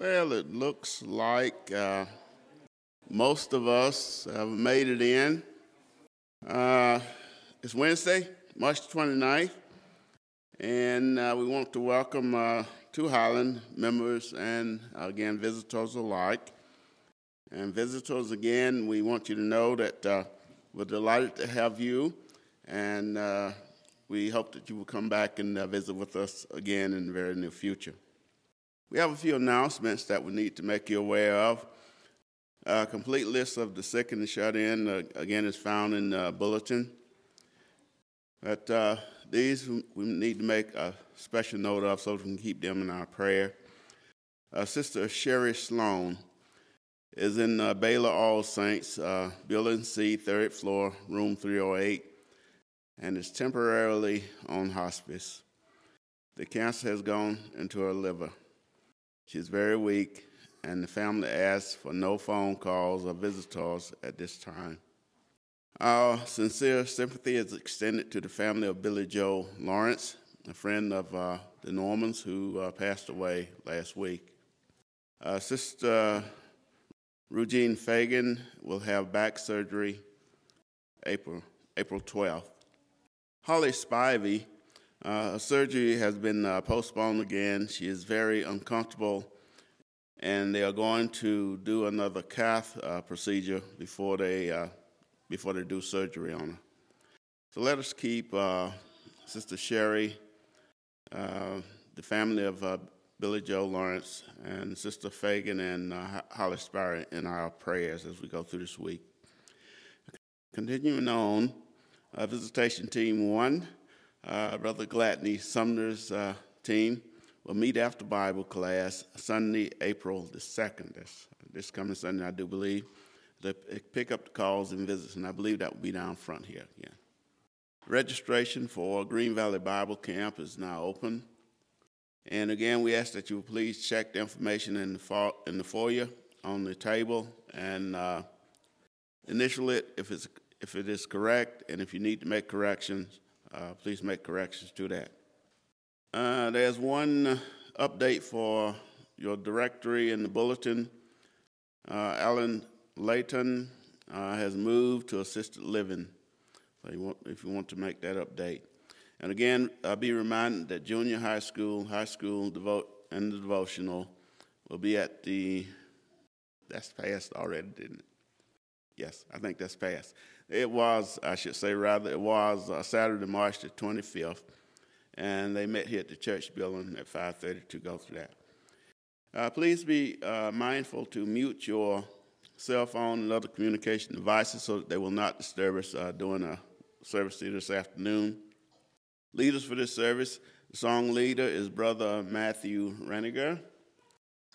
Well, it looks like uh, most of us have made it in. Uh, it's Wednesday, March 29th, and uh, we want to welcome uh, to Highland members and again visitors alike. And visitors, again, we want you to know that uh, we're delighted to have you, and uh, we hope that you will come back and visit with us again in the very near future. We have a few announcements that we need to make you aware of. A complete list of the sick and the shut in, uh, again, is found in the bulletin. But uh, these we need to make a special note of so we can keep them in our prayer. Uh, Sister Sherry Sloan is in uh, Baylor All Saints, uh, Building C, third floor, room 308, and is temporarily on hospice. The cancer has gone into her liver. She's very weak, and the family asks for no phone calls or visitors at this time. Our sincere sympathy is extended to the family of Billy Joe Lawrence, a friend of uh, the Normans who uh, passed away last week. Uh, Sister Regine Fagan will have back surgery April, April 12th. Holly Spivey uh, surgery has been uh, postponed again. She is very uncomfortable, and they are going to do another cath uh, procedure before they uh, before they do surgery on her. So let us keep uh, Sister Sherry, uh, the family of Billy Joe Lawrence, and Sister Fagan and Holly Spivey in our prayers as we go through this week. Continuing on, Visitation Team One Brother Gladney Sumner's uh, team will meet after Bible class Sunday, April the 2nd. That's this coming Sunday, I do believe. They pick up the calls and visits, and I believe that will be down front here again. Registration for Green Valley Bible Camp is now open. And again, we ask that you please check the information in the, fo- in the foyer on the table and uh, initial it if, it's, if it is correct, and if you need to make corrections, uh, please make corrections to that. Uh, there's one update for your directory in the bulletin. Uh, Alan Layton uh, has moved to assisted living. So you want, if you want to make that update. And again, I'll be reminded that junior high school, high school devote, and the devotional will be at the, that's passed already, didn't it? Yes, I think that's passed. It was, I should say, rather, it was uh, Saturday, March the 25th, and they met here at the church building at 5:30 to go through that. Uh, please be uh, mindful to mute your cell phone and other communication devices so that they will not disturb us uh, during a service this afternoon. Leaders for this service, the song leader is Brother Matthew Reniger.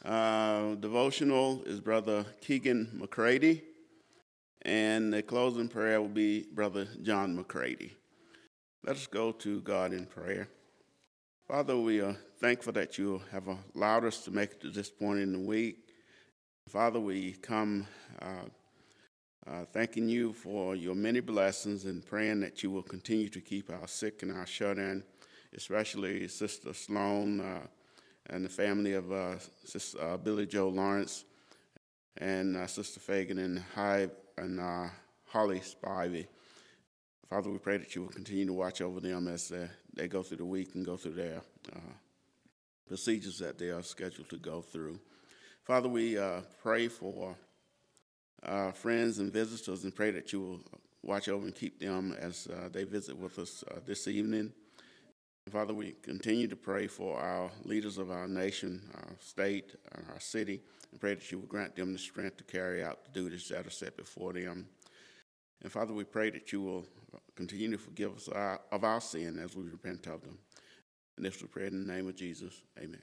Uh, devotional is Brother Keegan McCready. And the closing prayer will be Brother John McCready. Let us go to God in prayer. Father, we are thankful that you have allowed us to make it to this point in the week. Father, we come uh, uh, thanking you for your many blessings and praying that you will continue to keep our sick and our shut in, especially Sister Sloan uh, and the family of uh, Sister, uh, Billy Joe Lawrence and uh, Sister Fagan and Hive and uh, Holly Spivey. Father, we pray that you will continue to watch over them as uh, they go through the week and go through their uh, procedures that they are scheduled to go through. Father, we uh, pray for friends and visitors and pray that you will watch over and keep them as uh, they visit with us this evening. Father, we continue to pray for our leaders of our nation, our state, and our city, and pray that you will grant them the strength to carry out the duties that are set before them. And Father, we pray that you will continue to forgive us our, of our sin as we repent of them. And this we pray in the name of Jesus. Amen.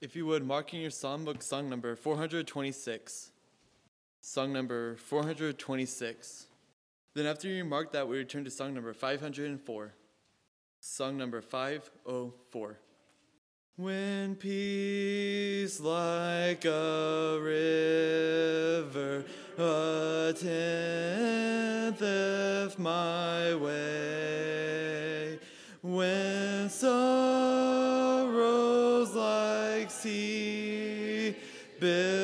If you would, mark in your song book song number 426. Song number 426. Then after you mark that, we return to song number 504. Song number 504. When peace like a river attendeth my way, when sorrows like sea billows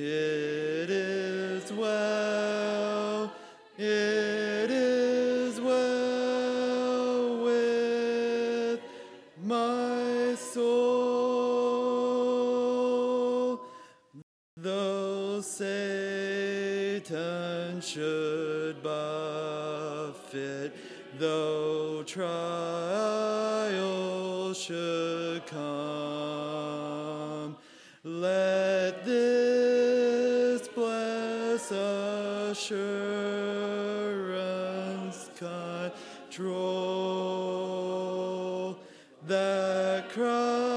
It assurance control that Christ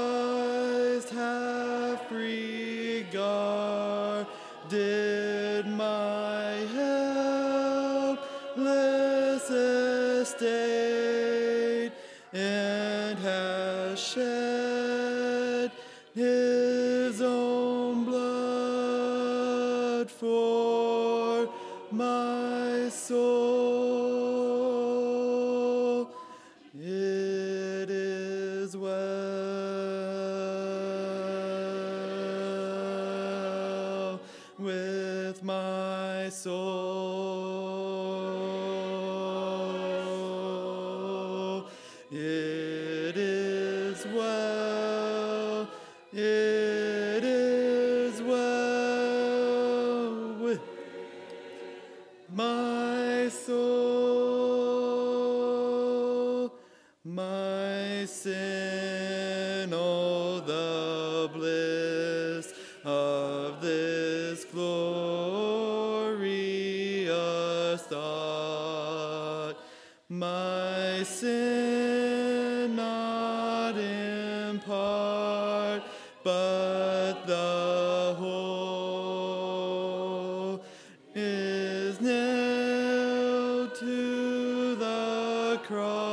cross,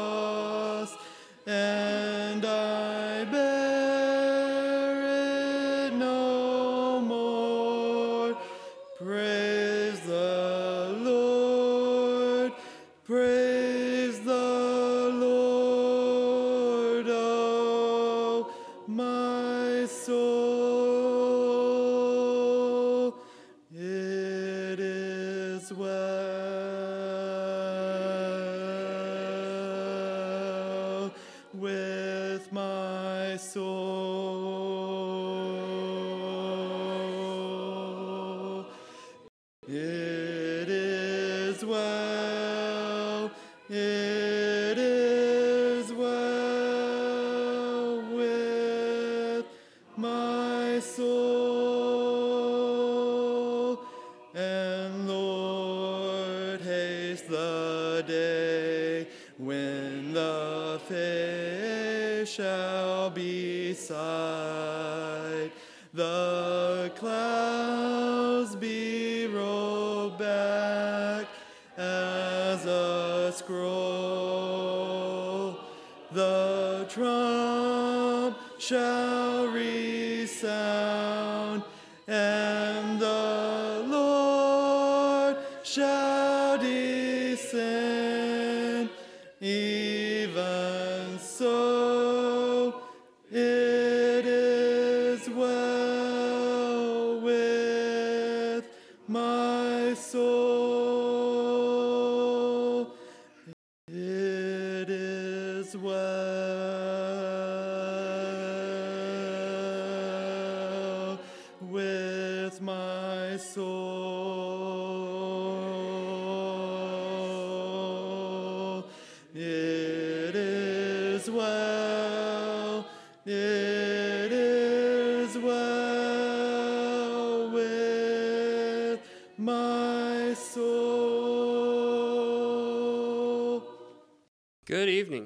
Good evening.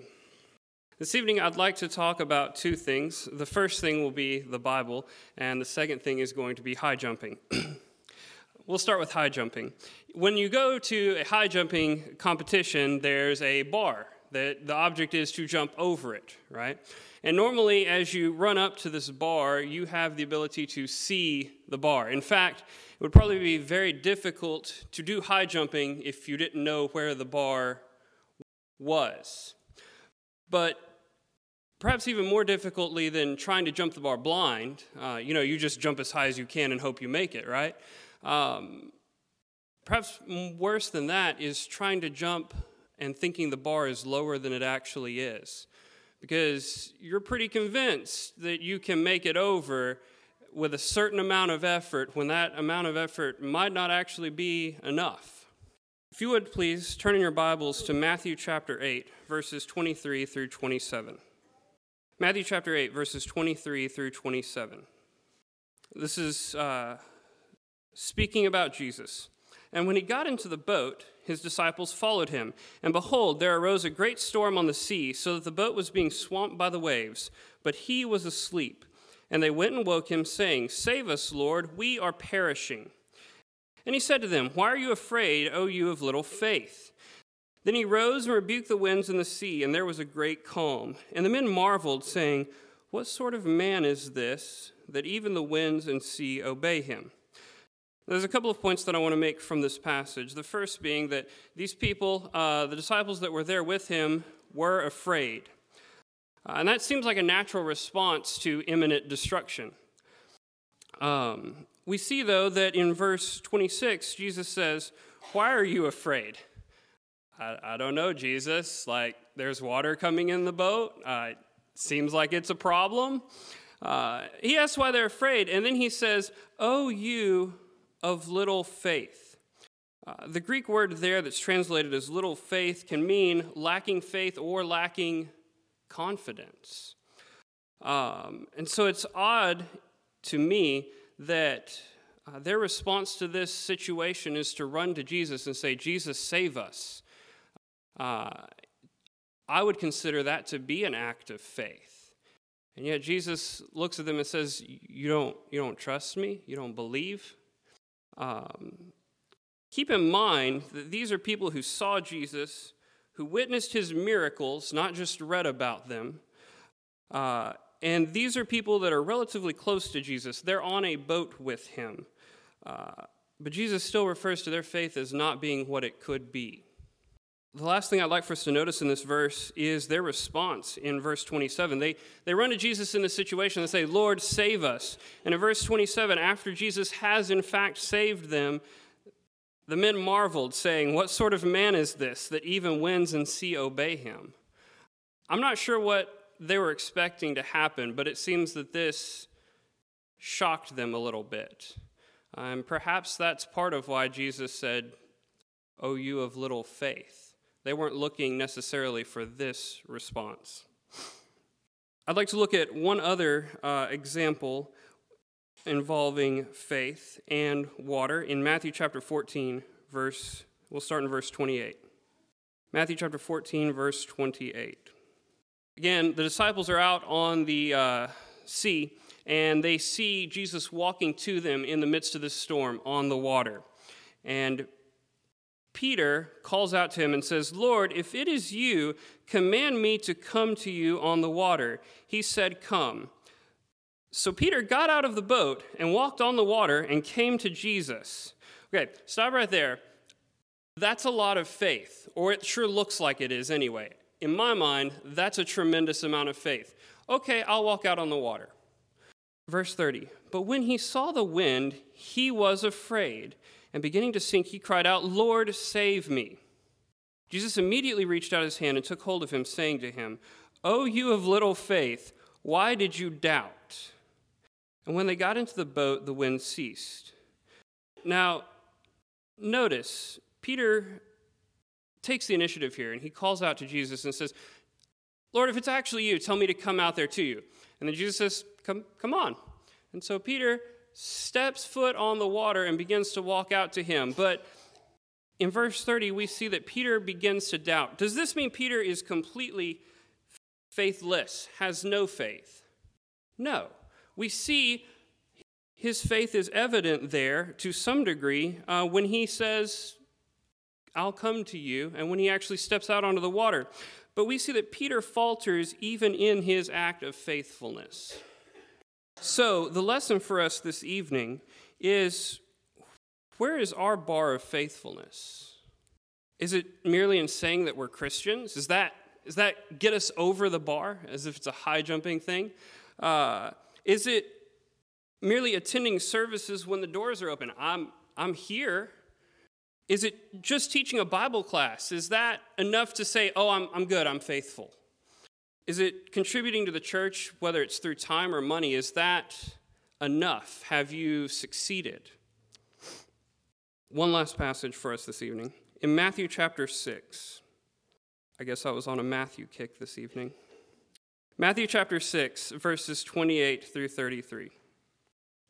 This evening, I'd like to talk about two things. The first thing will be the Bible, and the second thing is going to be high jumping. we'll start with high jumping. When you go to a high jumping competition, there's a bar that the object is to jump over it, right? And normally, as you run up to this bar, you have the ability to see the bar. In fact, it would probably be very difficult to do high jumping if you didn't know where the bar was. But perhaps even more difficultly than trying to jump the bar blind, uh, you know, you just jump as high as you can and hope you make it, right? Um, perhaps worse than that is trying to jump and thinking the bar is lower than it actually is. Because you're pretty convinced that you can make it over with a certain amount of effort when that amount of effort might not actually be enough. If you would please turn in your Bibles to Matthew chapter 8, verses 23 through 27. Matthew chapter 8, verses 23 through 27. This is uh, speaking about Jesus. And when he got into the boat, his disciples followed him. And behold, there arose a great storm on the sea, so that the boat was being swamped by the waves. But he was asleep. And they went and woke him, saying, Save us, Lord, we are perishing. And he said to them, Why are you afraid, O you of little faith? Then he rose and rebuked the winds and the sea, and there was a great calm. And the men marveled, saying, What sort of man is this, that even the winds and sea obey him? There's a couple of points that I want to make from this passage. The first being that these people, uh, the disciples that were there with him, were afraid. Uh, and that seems like a natural response to imminent destruction. Um, we see, though, that in verse 26, Jesus says, Why are you afraid? I, I don't know, Jesus. Like, there's water coming in the boat. Uh, seems like it's a problem. Uh, he asks why they're afraid, and then he says, Oh, you of little faith. Uh, the Greek word there that's translated as little faith can mean lacking faith or lacking confidence. Um, and so it's odd to me that uh, their response to this situation is to run to Jesus and say, Jesus, save us. Uh, I would consider that to be an act of faith. And yet Jesus looks at them and says, You don't, you don't trust me? You don't believe? Um, keep in mind that these are people who saw Jesus, who witnessed his miracles, not just read about them. Uh, and these are people that are relatively close to Jesus. They're on a boat with him. Uh, but Jesus still refers to their faith as not being what it could be. The last thing I'd like for us to notice in this verse is their response in verse 27. They, they run to Jesus in this situation and say, Lord, save us. And in verse 27, after Jesus has in fact saved them, the men marveled, saying, What sort of man is this that even winds and sea obey him? I'm not sure what they were expecting to happen, but it seems that this shocked them a little bit. And perhaps that's part of why Jesus said, Oh, you of little faith. They weren't looking necessarily for this response. I'd like to look at one other uh, example involving faith and water in Matthew chapter 14, verse, we'll start in verse 28. Matthew chapter 14, verse 28. Again, the disciples are out on the uh, sea and they see Jesus walking to them in the midst of this storm on the water. And Peter calls out to him and says, Lord, if it is you, command me to come to you on the water. He said, Come. So Peter got out of the boat and walked on the water and came to Jesus. Okay, stop right there. That's a lot of faith, or it sure looks like it is anyway in my mind, that's a tremendous amount of faith. Okay, I'll walk out on the water. Verse 30 But when he saw the wind, he was afraid, and beginning to sink, he cried out, Lord, save me. Jesus immediately reached out his hand and took hold of him, saying to him, O you of little faith, why did you doubt? And when they got into the boat, the wind ceased. Now, notice, Peter takes the initiative here and he calls out to Jesus and says, Lord, if it's actually you, tell me to come out there to you. And then Jesus says, Come, come on. And so Peter steps foot on the water and begins to walk out to him. But in verse 30, we see that Peter begins to doubt. Does this mean Peter is completely faithless, has no faith? No. We see his faith is evident there to some degree uh, when he says, I'll come to you, and when he actually steps out onto the water. But we see that Peter falters even in his act of faithfulness. So, the lesson for us this evening is where is our bar of faithfulness? Is it merely in saying that we're Christians? Is that, is that get us over the bar as if it's a high jumping thing? Uh, is it merely attending services when the doors are open? I'm, I'm here. Is it just teaching a Bible class? Is that enough to say, oh, I'm, I'm good, I'm faithful? Is it contributing to the church, whether it's through time or money? Is that enough? Have you succeeded? One last passage for us this evening. In Matthew chapter 6, I guess I was on a Matthew kick this evening. Matthew chapter 6, verses 28 through 33.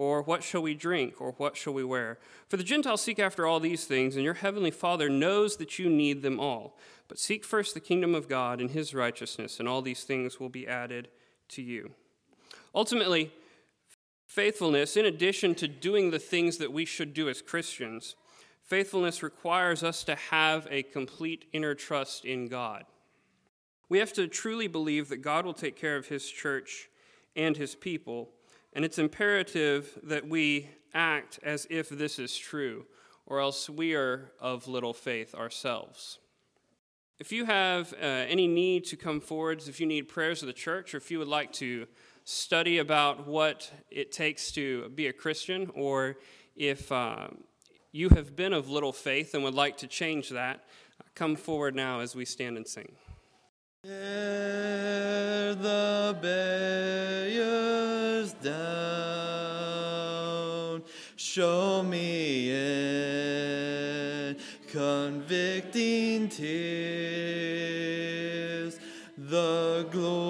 Or what shall we drink? Or what shall we wear? For the Gentiles seek after all these things, and your heavenly Father knows that you need them all. But seek first the kingdom of God and his righteousness, and all these things will be added to you. Ultimately, faithfulness, in addition to doing the things that we should do as Christians, faithfulness requires us to have a complete inner trust in God. We have to truly believe that God will take care of his church and his people and it's imperative that we act as if this is true, or else we are of little faith ourselves. If you have uh, any need to come forwards, if you need prayers of the church, or if you would like to study about what it takes to be a Christian, or if uh, you have been of little faith and would like to change that, come forward now as we stand and sing. Tear the barriers down, show me in convicting tears. The glories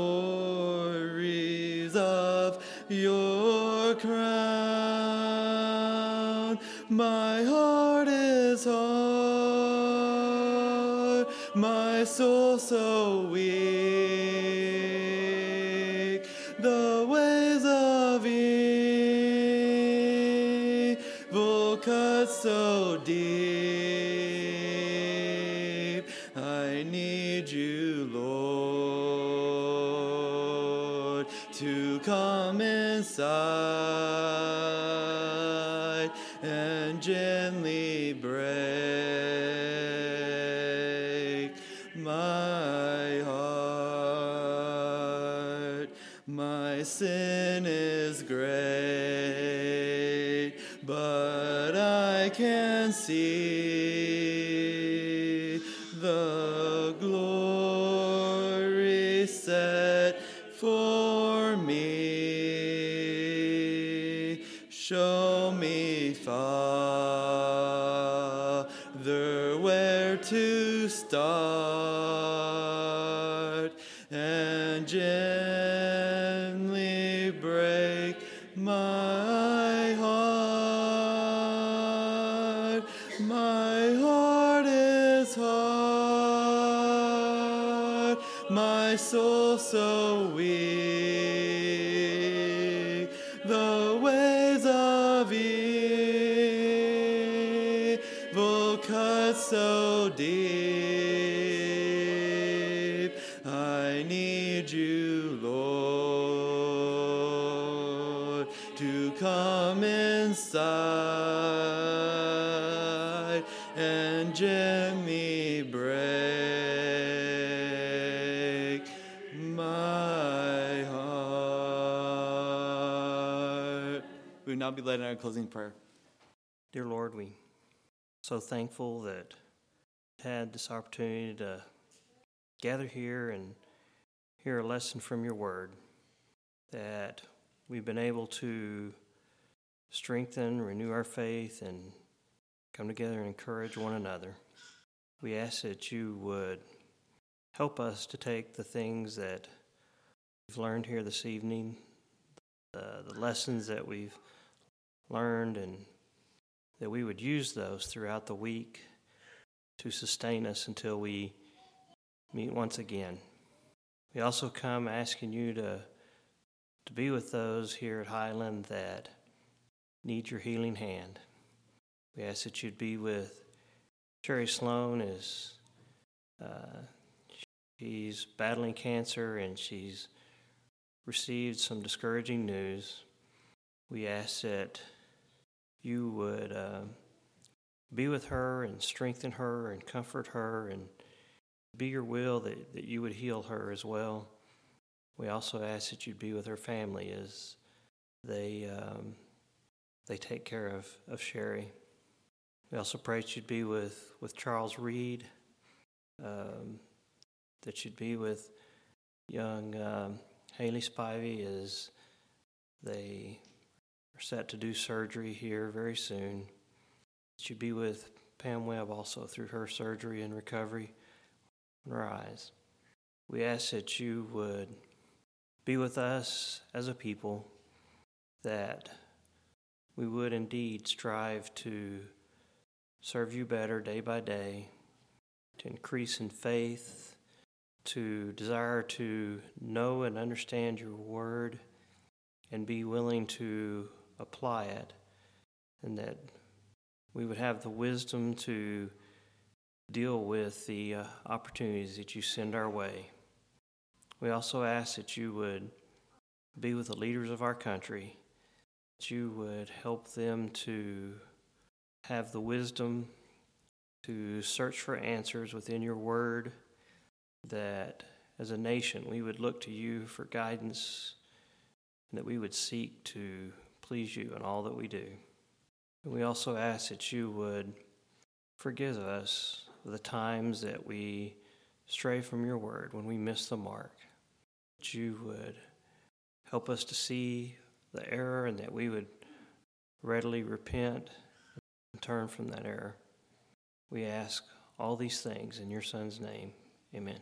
my soul so weak. The ways of evil cut so deep. I need you, Lord, to come inside sin is great, but I can see my soul so weak. The ways of evil cut so prayer. Dear Lord, we so thankful that had this opportunity to gather here and hear a lesson from your word, that we've been able to strengthen, renew our faith, and come together and encourage one another. We ask that you would help us to take the things that we've learned here this evening, the, the lessons that we've learned, and that we would use those throughout the week to sustain us until we meet once again. We also come asking you to, to be with those here at Highland that need your healing hand. We ask that you'd be with Sherry Sloan as uh, she's battling cancer and she's received some discouraging news. We ask that you would uh, be with her and strengthen her and comfort her and be your will that, that you would heal her as well. We also ask that you'd be with her family as they, um, they take care of, of Sherry. We also pray that you'd be with, with Charles Reed, um, that you'd be with young um, Haley Spivey as they are set to do surgery here very soon. That you'd be with Pam Webb also through her surgery and recovery on her eyes. We ask that you would be with us as a people, that we would indeed strive to serve you better day by day, to increase in faith, to desire to know and understand your word, and be willing to apply it, and that we would have the wisdom to deal with the uh, opportunities that you send our way. We also ask that you would be with the leaders of our country, that you would help them to have the wisdom to search for answers within your word, that as a nation we would look to you for guidance, and that we would seek to please you in all that we do. And we also ask that you would forgive us the times that we stray from your word, when we miss the mark, that you would help us to see the error and that we would readily repent and turn from that error. We ask all these things in your Son's name. Amen.